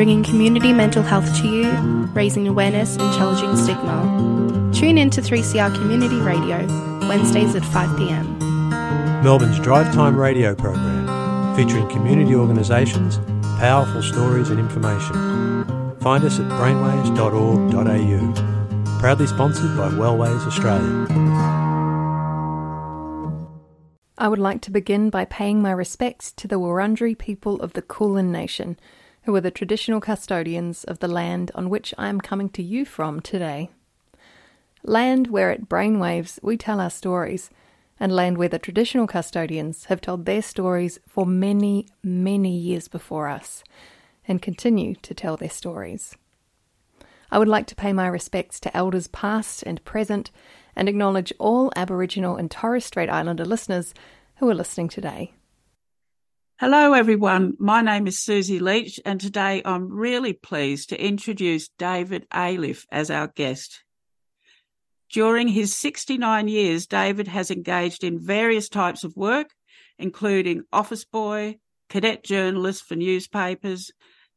Bringing community mental health to you, raising awareness and challenging stigma. Tune in to 3CR Community Radio, Wednesdays at 5pm. Melbourne's Drive Time radio program, featuring community organisations, powerful stories and information. Find us at brainwaves.org.au. Proudly sponsored by Wellways Australia. I would like to begin by paying my respects to the Wurundjeri people of the Kulin Nation, who are the traditional custodians of the land on which I am coming to you from today. Land where at Brainwaves we tell our stories, and land where the traditional custodians have told their stories for many, many years before us, and continue to tell their stories. I would like to pay my respects to elders past and present, and acknowledge all Aboriginal and Torres Strait Islander listeners who are listening today. Hello, everyone. My name is Suzie Leach, and today I'm really pleased to introduce David Ayliffe as our guest. During his 69 years, David has engaged in various types of work, including office boy, cadet journalist for newspapers.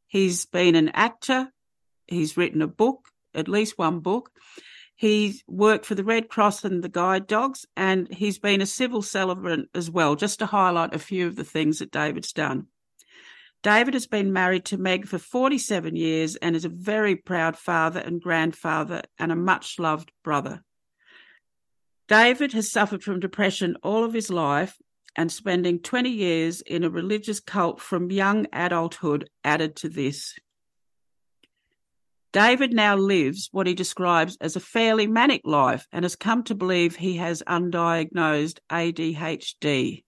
He's been an actor. He's written a book, at least one book. He's worked for the Red Cross and the Guide Dogs, and he's been a civil servant as well, just to highlight a few of the things that David's done. David has been married to Meg for 47 years and is a very proud father and grandfather and a much loved brother. David has suffered from depression all of his life and spending 20 years in a religious cult from young adulthood added to this. David now lives what he describes as a fairly manic life and has come to believe he has undiagnosed ADHD.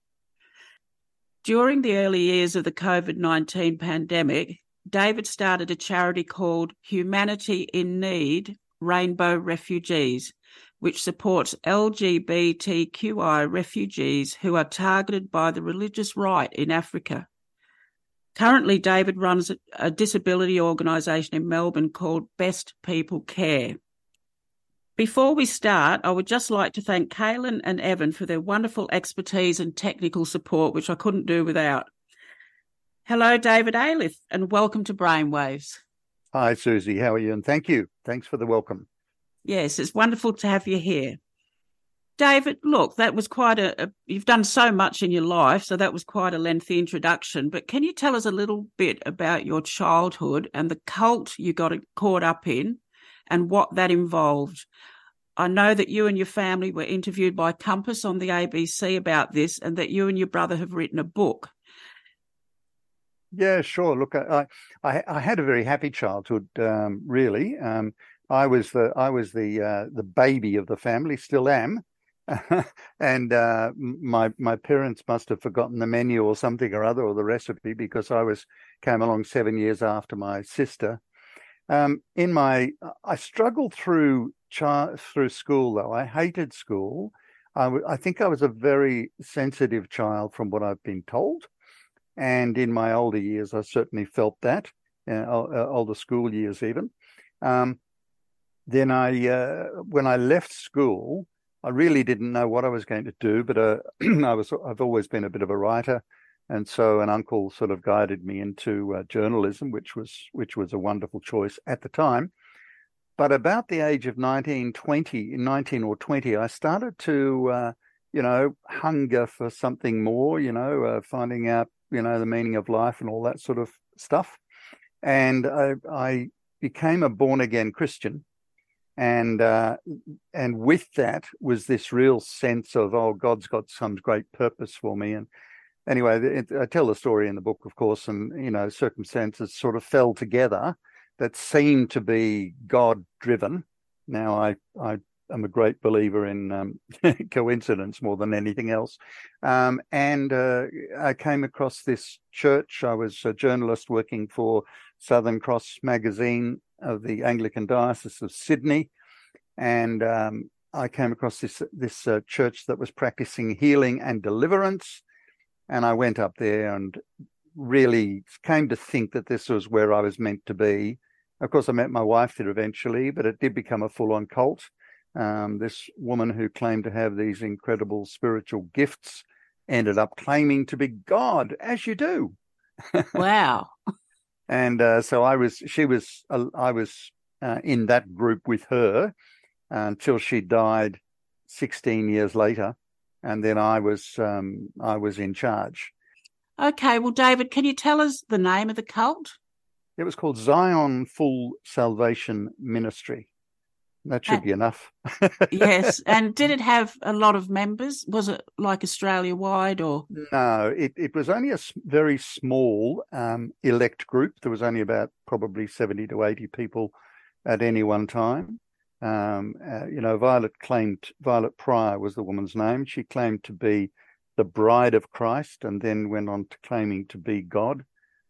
During the early years of the COVID 19 pandemic, David started a charity called Humanity in Need Rainbow Refugees, which supports LGBTQI refugees who are targeted by the religious right in Africa. Currently, David runs a disability organisation in Melbourne called Best People Care. Before we start, I would just like to thank Kaylin and Evan for their wonderful expertise and technical support, which I couldn't do without. Hello, David Ayliffe, and welcome to Brainwaves. Hi, Suzie. How are you? And thank you. Thanks for the welcome. Yes, it's wonderful to have you here. David, look, that was quite a, a, you've done so much in your life, so that was quite a lengthy introduction. But can you tell us a little bit about your childhood and the cult you got caught up in and what that involved. I know that you and your family were interviewed by Compass on the ABC about this, and that you and your brother have written a book. Yeah, sure. Look, I I, I had a very happy childhood. Um, really, um, I was the I was the uh, the baby of the family, still am, and uh, my my parents must have forgotten the menu or something or other or the recipe because I was came along seven years after my sister, um, in my, I struggled through char- through school though. I hated school. I, w- I think I was a very sensitive child from what I've been told, and in my older years, I certainly felt that. Uh, older school years, even. Um, then I, uh, when I left school, I really didn't know what I was going to do, but uh, I was I've always been a bit of a writer. And so an uncle sort of guided me into uh, journalism, which was which was a wonderful choice at the time. But about the age of 19, 20, 19 or 20, I started to, uh, you know, hunger for something more, you know, uh, finding out, you know, the meaning of life and all that sort of stuff. And I, I became a born again Christian. And uh, and with that was this real sense of oh God's got some great purpose for me and anyway, it, I tell the story in the book, of course, and you know, circumstances sort of fell together that seemed to be God driven. Now, I I am a great believer in um, coincidence more than anything else, um, and uh, I came across this church. I was a journalist working for Southern Cross magazine of the Anglican Diocese of Sydney, and um, I came across this this uh, church that was practicing healing and deliverance, and I went up there and really came to think that this was where I was meant to be. Of course, I met my wife there eventually, but it did become a full on cult. Um, this woman who claimed to have these incredible spiritual gifts ended up claiming to be God, as you do. Wow. and uh, so I was, she was, uh, I was uh, in that group with her until she died 16 years later, and then I was, um, I was in charge. Okay, well, David, can you tell us the name of the cult? It was called Zion Full Salvation Ministry. That should be enough. yes. And did it have a lot of members? Was it like Australia wide or? No, it, it was only a very small um, elect group. There was only about probably 70 to 80 people at any one time. Um, uh, you know, Violet claimed, Violet Pryor was the woman's name. She claimed to be the bride of Christ and then went on to claiming to be God.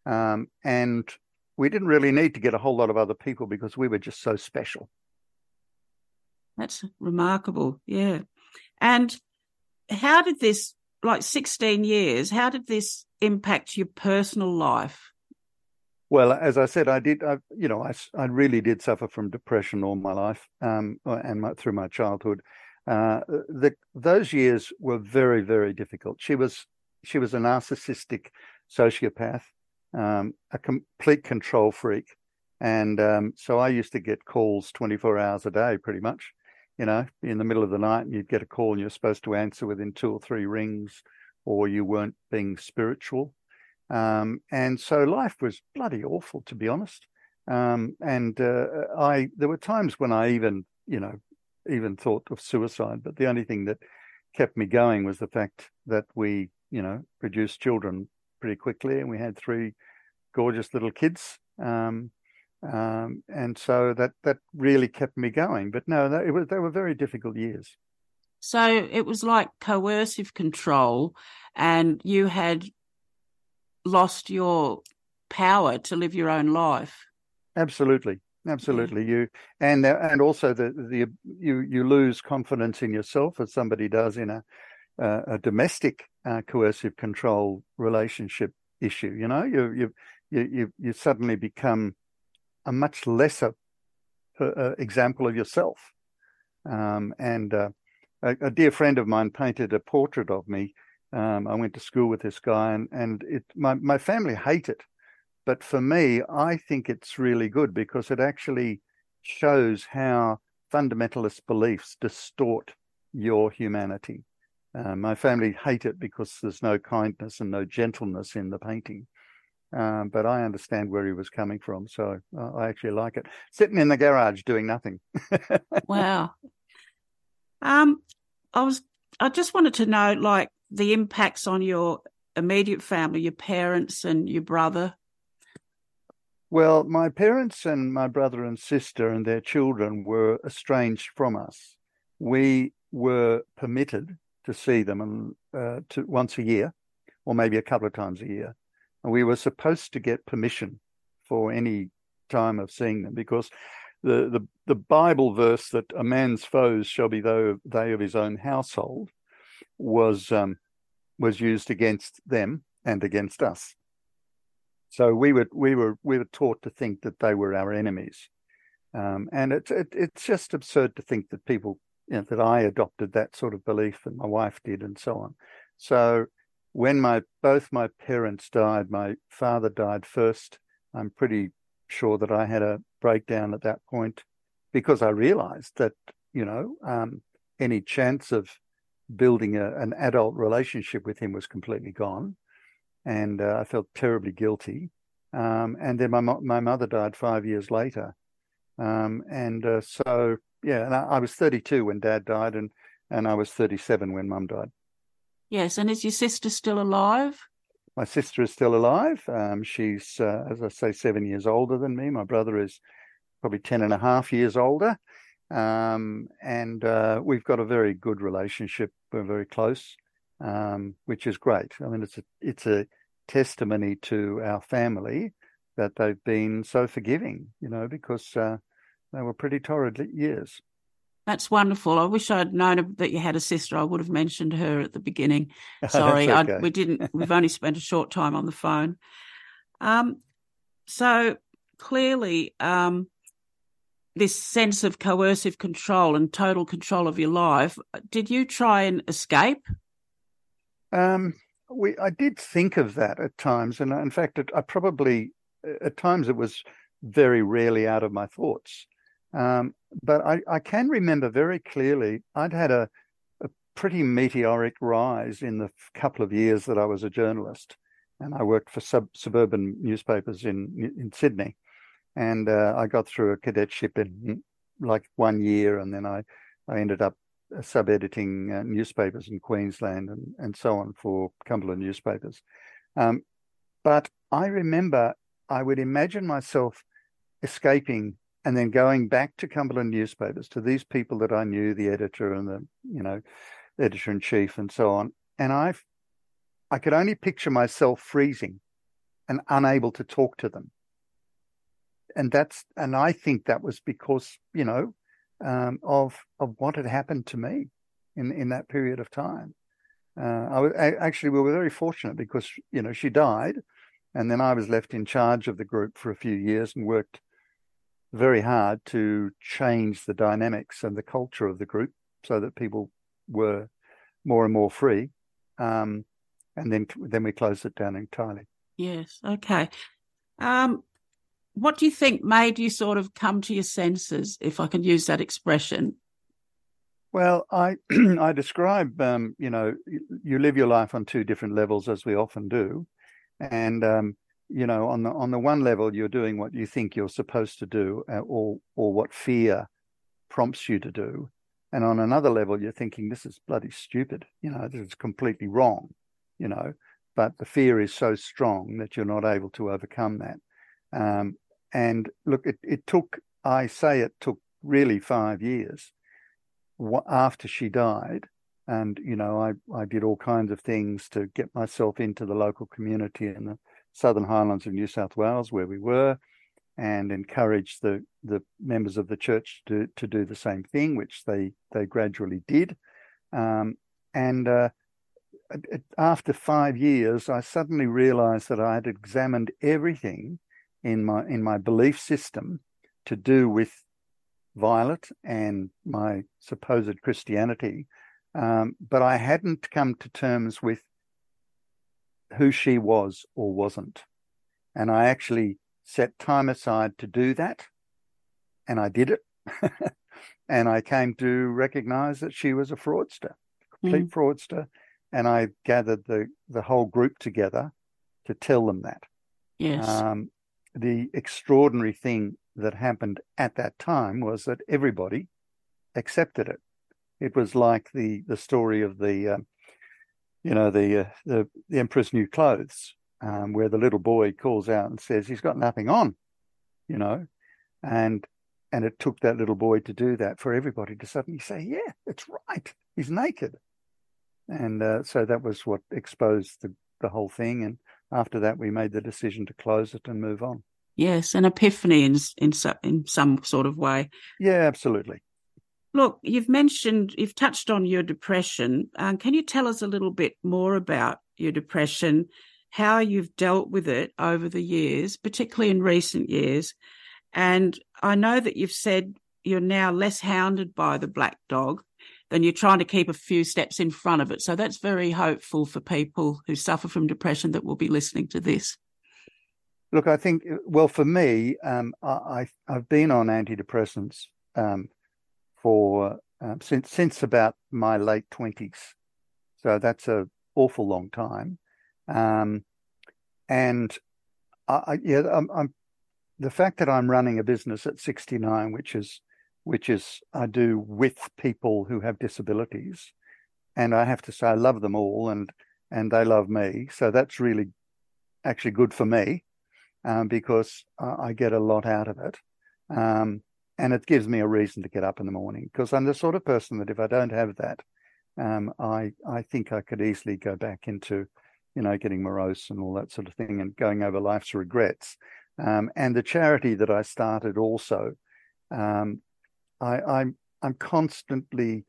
Um, and we didn't really need to get a whole lot of other people because we were just so special. That's remarkable. Yeah. And how did this, like 16 years, how did this impact your personal life? Well, as I said, I did, I, you know, I, I really did suffer from depression all my life um, and my, through my childhood. Uh, the, those years were very, very difficult. She was, she was a narcissistic sociopath, um, a complete control freak. And um, so I used to get calls 24 hours a day, pretty much you know, in the middle of the night and you'd get a call and you're supposed to answer within two or three rings, or you weren't being spiritual. Um, and so life was bloody awful, to be honest. Um, and uh, I, there were times when I even, you know, even thought of suicide, but the only thing that kept me going was the fact that we, you know, produced children pretty quickly, and we had three gorgeous little kids. Um, um, and so that that really kept me going. But no, it was they were very difficult years. So it was like coercive control, and you had lost your power to live your own life. Absolutely, absolutely. Yeah. You and and also the the you you lose confidence in yourself as somebody does in a uh, a domestic uh, coercive control relationship issue. You know, you you you you suddenly become a much lesser uh, example of yourself. Um, and uh, a, a, dear friend of mine painted a portrait of me. Um, I went to school with this guy, and and it my my family hate it, but for me, I think it's really good because it actually shows how fundamentalist beliefs distort your humanity. Uh, my family hate it because there's no kindness and no gentleness in the painting. Um, but I understand where he was coming from, so uh, I actually like it. Sitting in the garage doing nothing. wow. Um, I was. I just wanted to know, like, the impacts on your immediate family, your parents and your brother. Well, my parents and my brother and sister and their children were estranged from us. We were permitted to see them uh, to once a year, or maybe a couple of times a year we were supposed to get permission for any time of seeing them because the, the, the Bible verse that a man's foes shall be though they of his own household was um, was used against them and against us. So we were we were we were taught to think that they were our enemies, um, and it's it, it's just absurd to think that people you know, that I adopted that sort of belief and my wife did and so on. So when my both my parents died, my father died first. I'm pretty sure that I had a breakdown at that point because I realized that you know um, any chance of building a, an adult relationship with him was completely gone, and uh, I felt terribly guilty. Um, and then my my mother died five years later, um, and uh, so yeah, and I, I was 32 when Dad died, and and I was 37 when Mum died. Yes, and is your sister still alive? My sister is still alive. Um, she's, uh, as I say, seven years older than me. My brother is probably ten and a half years older. Um, and uh, we've got a very good relationship. We're very close, um, which is great. I mean, it's a, it's a testimony to our family that they've been so forgiving, you know, because uh, they were pretty torrid years. That's wonderful. I wish I'd known that you had a sister. I would have mentioned her at the beginning. Sorry, okay. I, we didn't. We've only spent a short time on the phone. Um, so clearly, um, this sense of coercive control and total control of your life. Did you try and escape? Um, we, I did think of that at times, and in fact, it, I probably at times it was very rarely out of my thoughts. Um, but I, I, can remember very clearly I'd had a, a, pretty meteoric rise in the couple of years that I was a journalist, and I worked for sub, suburban newspapers in in Sydney, and uh, I got through a cadetship in like one year, and then I I ended up uh, sub editing uh, newspapers in Queensland and and so on for Cumberland newspapers. Um, but I remember I would imagine myself escaping and then going back to Cumberland newspapers to these people that I knew, the editor and the you know editor in chief and so on, and I I could only picture myself freezing and unable to talk to them, and that's and I think that was because you know um, of of what had happened to me in in that period of time. Uh, I was I, actually we were very fortunate because you know she died, and then I was left in charge of the group for a few years and worked very hard to change the dynamics and the culture of the group so that people were more and more free. Um, and then then we closed it down entirely. Yes. Okay. Um, what do you think made you sort of come to your senses, if I can use that expression? Well, I I describe, um, you know, you live your life on two different levels, as we often do, and um, you know, on the on the one level, you're doing what you think you're supposed to do, uh, or or what fear prompts you to do, and on another level, you're thinking this is bloody stupid. You know, this is completely wrong. You know, but the fear is so strong that you're not able to overcome that. Um, and look, it, it took. I say it took really five years after she died and you know I, I did all kinds of things to get myself into the local community and the Southern Highlands of New South Wales, where we were, and encouraged the, the members of the church to, to do the same thing, which they, they gradually did. Um, and uh, after five years, I suddenly realized that I had examined everything in my in my belief system to do with Violet and my supposed Christianity, um, but I hadn't come to terms with who she was or wasn't. And I actually set time aside to do that. And I did it. and I came to recognize that she was a fraudster, complete mm. fraudster. And I gathered the, the whole group together to tell them that. Yes. Um, the extraordinary thing that happened at that time was that everybody accepted it. It was like the the story of the um, you know, the uh, the, the Emperor's New Clothes, um, where the little boy calls out and says he's got nothing on, you know, and and it took that little boy to do that for everybody to suddenly say, yeah, it's right, he's naked, and uh, so that was what exposed the the whole thing. And after that, we made the decision to close it and move on. Yes, an epiphany in in some in some sort of way. Yeah, absolutely. Look, you've mentioned, you've touched on your depression. Um, can you tell us a little bit more about your depression, how you've dealt with it over the years, particularly in recent years? And I know that you've said you're now less hounded by the black dog than you're trying to keep a few steps in front of it. So that's very hopeful for people who suffer from depression that will be listening to this. Look, I think, well, for me, um, I, have been on antidepressants um, for um, since since about my late twenties. So that's a awful long time, um, and I, yeah, I'm, I'm, the fact that I'm running a business at 69, which is which is I do with people who have disabilities, and I have to say I love them all, and and they love me. So that's really actually good for me um, because I, I, get a lot out of it. Um, and it gives me a reason to get up in the morning because I'm the sort of person that if I don't have that, um, I I think I could easily go back into, you know, getting morose and all that sort of thing and going over life's regrets. Um, and the charity that I started also, um, I, I I'm constantly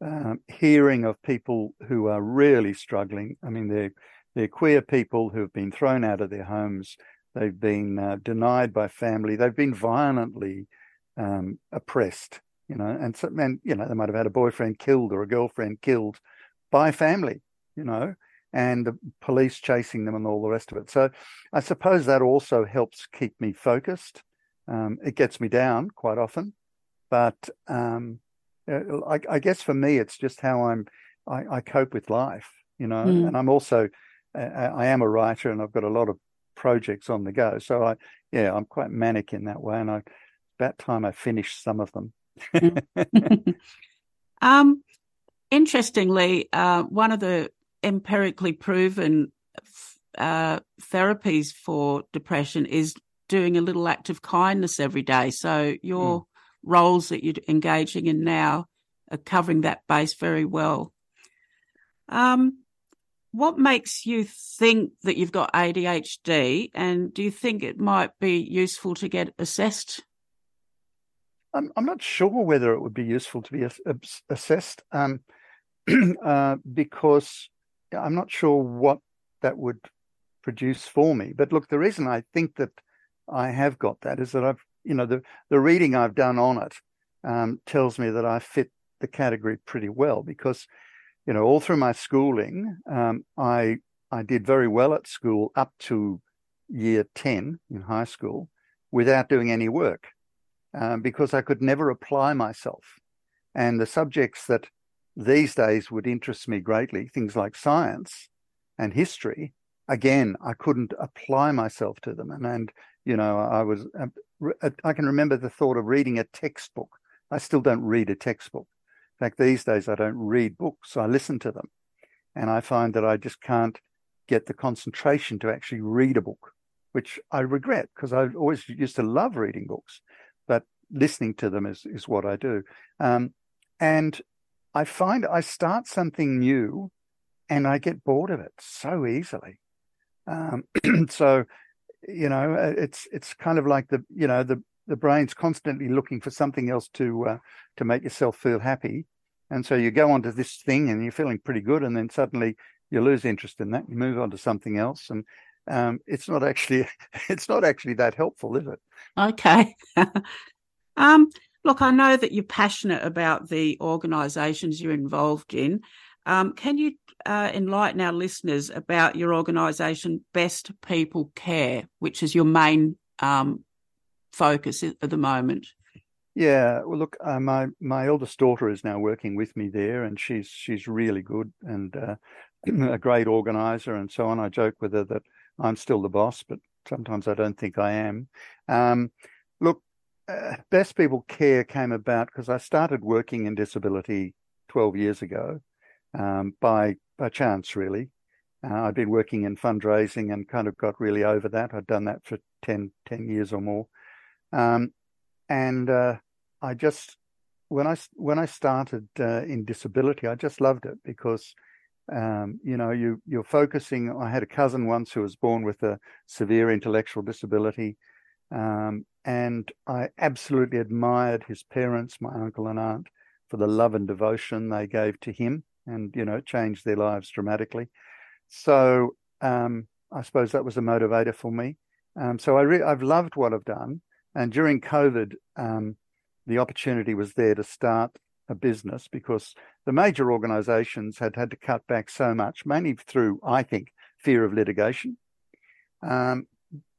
um, hearing of people who are really struggling. I mean, they're they're queer people who have been thrown out of their homes. They've been uh, denied by family. They've been violently um, oppressed. You know, and so, and you know they might have had a boyfriend killed or a girlfriend killed by family. You know, and the police chasing them and all the rest of it. So I suppose that also helps keep me focused. Um, it gets me down quite often, but um, uh, I, I, guess for me, it's just how I'm I, I cope with life, you know. Mm. And I'm also I am a writer, and I've got a lot of projects on the go. So I yeah, I'm quite manic in that way, and I about time I finished some of them. um, interestingly, uh, one of the empirically proven uh, therapies for depression is doing a little act of kindness every day. So your mm. roles that you're engaging in now are covering that base very well. Um, what makes you think that you've got ADHD, and do you think it might be useful to get assessed? I'm, I'm not sure whether it would be useful to be assessed um, uh, because I'm not sure what that would produce for me. But look, the reason I think that I have got that is that I've, you know, the the reading I've done on it um, tells me that I fit the category pretty well because, you know, all through my schooling, um, I I did very well at school up to year ten in high school without doing any work um, because I could never apply myself, and the subjects that these days would interest me greatly, things like science and history. Again, I couldn't apply myself to them. And, and you know, I was, uh, I can remember the thought of reading a textbook. I still don't read a textbook. In fact, these days I don't read books, I listen to them. And I find that I just can't get the concentration to actually read a book, which I regret because I always used to love reading books, listening to them is, is what I do. Um, and I find I start something new and I get bored of it so easily. Um, so, you know, uh, it's it's kind of like the you know the the brain's constantly looking for something else to uh, to make yourself feel happy, and so you go onto this thing and you're feeling pretty good, and then suddenly you lose interest in that, you move on to something else, and um, it's not actually it's not actually that helpful, is it? Okay. um, Look, I know that you're passionate about the organisations you're involved in. Um, can you uh, enlighten our listeners about your organisation, Best People Care, which is your main um, focus at the moment? Yeah, well, look, uh, my my eldest daughter is now working with me there, and she's she's really good and uh, a great organizer and so on. I joke with her that I'm still the boss, but sometimes I don't think I am. Um, Best People Care came about because I started working in disability 12 years ago um, by by chance, really. Uh, I'd been working in fundraising and kind of got really over that. I'd done that for 10, 10 years or more. Um, and uh, I just, when I, when I started uh, in disability, I just loved it because, um, you know, you, you're focusing. I had a cousin once who was born with a severe intellectual disability. Um, and I absolutely admired his parents, my uncle and aunt, for the love and devotion they gave to him, and you know, changed their lives dramatically. So um, I suppose that was a motivator for me. Um, so I re- I've loved what I've done, and during COVID, um, the opportunity was there to start a business because the major organisations had had to cut back so much, mainly through, I think, fear of litigation. Um,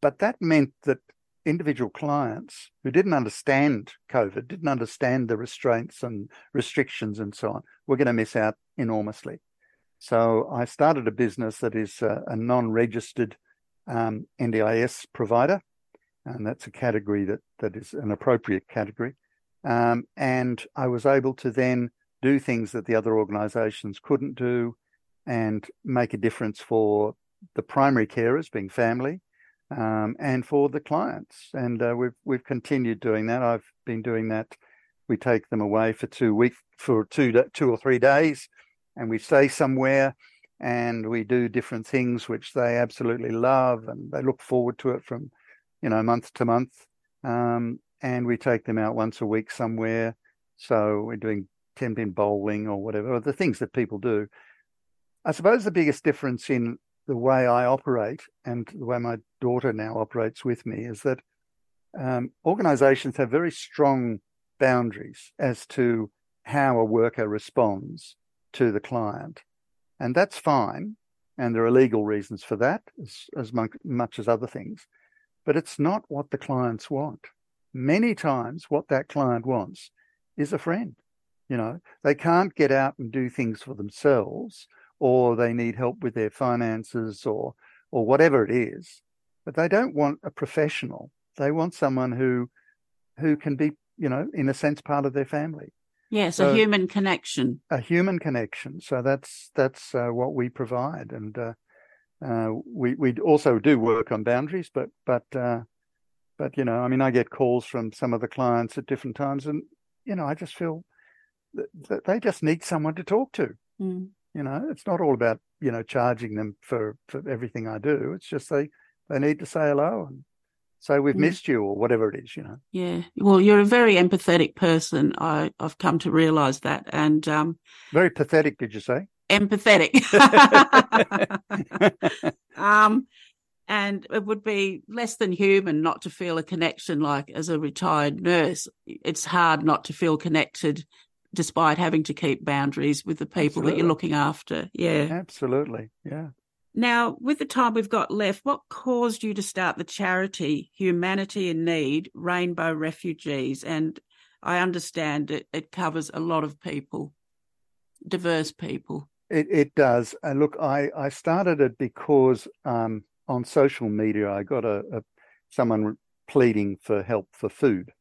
but that meant that individual clients who didn't understand COVID, didn't understand the restraints and restrictions and so on, were going to miss out enormously. So I started a business that is a, a non-registered um, NDIS provider, and that's a category that that is an appropriate category. Um, and I was able to then do things that the other organisations couldn't do, and make a difference for the primary carers, being family, um, and for the clients. And uh, we've we've continued doing that. I've been doing that. We take them away for two weeks for two two or three days, and we stay somewhere, and we do different things which they absolutely love, and they look forward to it from, you know, month to month. Um, and we take them out once a week somewhere, So we're doing 10 pin bowling or whatever, or the things that people do. I suppose the biggest difference in the way I operate and the way my daughter now operates with me is that um, organizations have very strong boundaries as to how a worker responds to the client. And that's fine. And there are legal reasons for that as, as much as other things. But it's not what the clients want. Many times, what that client wants is a friend. You know, they can't get out and do things for themselves, or they need help with their finances, or or whatever it is. But they don't want a professional. They want someone who who can be, you know, in a sense, part of their family. Yes, so, a human connection. A human connection. So that's that's uh, what we provide, and uh, uh, we we also do work on boundaries, but but uh, but you know, I mean, I get calls from some of the clients at different times, and you know, I just feel that, that they just need someone to talk to. Mm. You know, it's not all about you know charging them for for everything I do. It's just they they need to say hello and say we've mm. missed you or whatever it is. You know. Yeah. Well, you're a very empathetic person. I I've come to realise that, and um, very pathetic. Did you say? Empathetic. um, and it would be less than human not to feel a connection like as a retired nurse it's hard not to feel connected despite having to keep boundaries with the people absolutely. that you're looking after yeah absolutely yeah now with the time we've got left what caused you to start the charity humanity in need rainbow refugees? And i understand it, it covers a lot of people diverse people. It, it does. And look i i started it because um on social media, I got a, a someone pleading for help for food,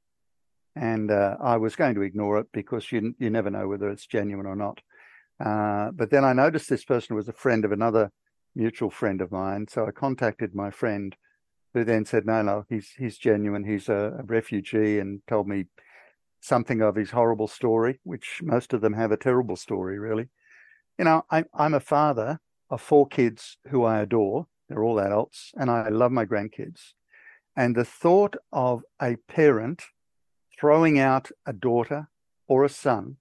and uh, I was going to ignore it because you you never know whether it's genuine or not. Uh, but then I noticed this person was a friend of another mutual friend of mine, so I contacted my friend, who then said, "No, no, he's he's genuine. He's a, a refugee," and told me something of his horrible story, which most of them have a terrible story, really. You know, I, I'm a father of four kids who I adore, they're all adults, and I love my grandkids. And the thought of a parent throwing out a daughter or a son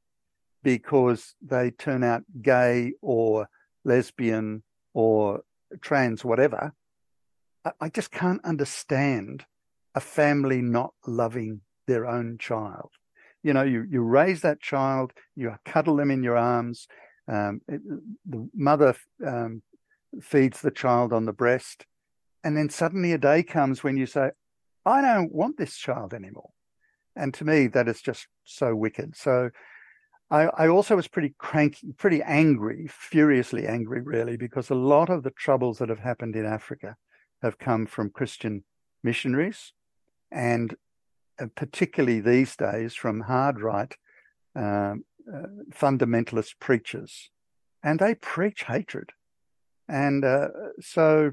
because they turn out gay or lesbian or trans, whatever, I just can't understand a family not loving their own child. You know, you, you raise that child, you cuddle them in your arms. Um, it, the mother um, feeds the child on the breast. And then suddenly a day comes when you say, I don't want this child anymore. And to me, that is just so wicked. So I, I also was pretty cranky, pretty angry, furiously angry, really, because a lot of the troubles that have happened in Africa have come from Christian missionaries and uh, particularly these days from hard right um, uh, fundamentalist preachers. And they preach hatred. And uh, so,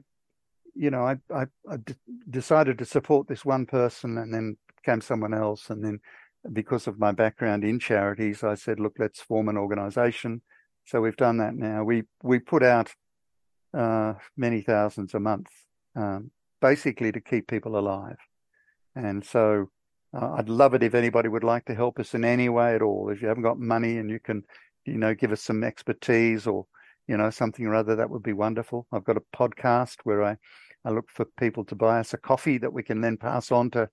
you know, I, I, I d- decided to support this one person and then came someone else. And then because of my background in charities, I said, look, let's form an organization. So we've done that now. We, we put out uh, many thousands a month, um, basically to keep people alive. And so uh, I'd love it if anybody would like to help us in any way at all. If you haven't got money and you can, you know, give us some expertise or you know, something or other, that would be wonderful. I've got a podcast where I, I look for people to buy us a coffee that we can then pass on to,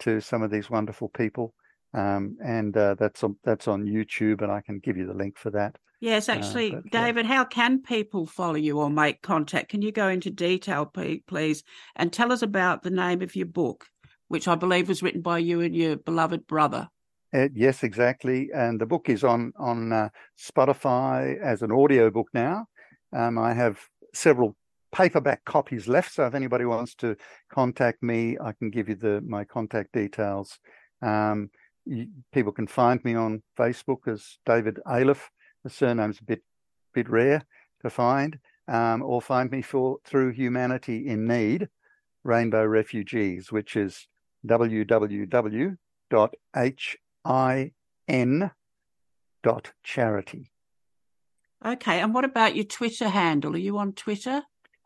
to some of these wonderful people. Um, and uh, that's on that's on YouTube, and I can give you the link for that. Yes, uh, actually, uh, but, David, yeah. how can people follow you or make contact? Can you go into detail, please, and tell us about the name of your book, which I believe was written by you and your beloved brother? Uh, yes, exactly. And the book is on on uh, Spotify as an audio book now. Um, I have several paperback copies left, so if anybody wants to contact me, I can give you the my contact details. Um, you, people can find me on Facebook as David Ayliffe. The surname's a bit bit rare to find, um, or find me for through Humanity in Need, Rainbow Refugees, which is www.h I N dot charity. Okay, and what about your Twitter handle? Are you on Twitter?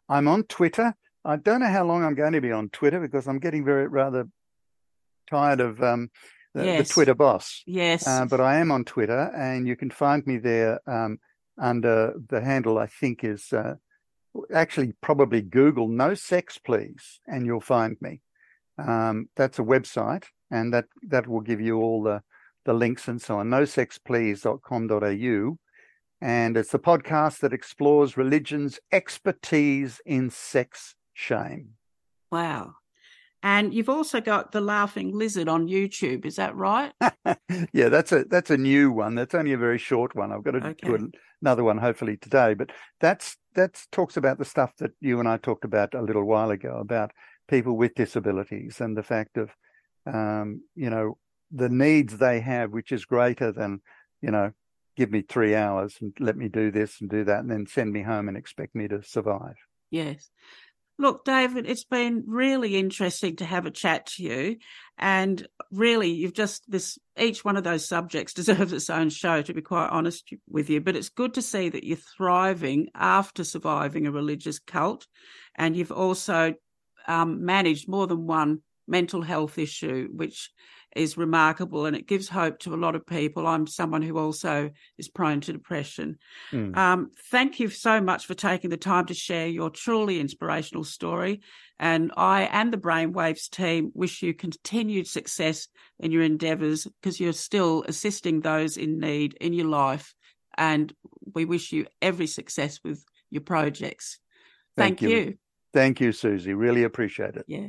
I'm on Twitter. I don't know how long I'm going to be on Twitter because I'm getting very rather tired of um, the, Yes. the Twitter boss. Yes. Uh, but I am on Twitter, and you can find me there um, under the handle. I think is uh, actually probably Google "No Sex Please," and you'll find me. Um, that's a website, and that that will give you all the the links and so on. No Sex NoSexPlease.com.au, and it's a podcast that explores religion's expertise in sex shame. wow. And you've also got the Laughing Lizard on YouTube. Is that right? yeah, that's a that's a new one. That's only a very short one. I've got to Okay. an- another one hopefully today. But that's that's talks about the stuff that you and I talked about a little while ago about people with disabilities and the fact of um, you know the needs they have, which is greater than you know give me three hours and let me do this and do that and then send me home and expect me to survive. Yes. Look, David, it's been really interesting to have a chat to you. And really, you've just this each one of those subjects deserves its own show, to be quite honest with you. But it's good to see that you're thriving after surviving a religious cult. And you've also um, managed more than one mental health issue, which is remarkable and it gives hope to a lot of people. I'm someone who also is prone to depression. Mm. Um, thank you so much for taking the time to share your truly inspirational story. And I and the Brainwaves team wish you continued success in your endeavours because you're still assisting those in need in your life. And we wish you every success with your projects. Thank, Thank you. you. Thank you, Suzie. Really appreciate it. Yeah.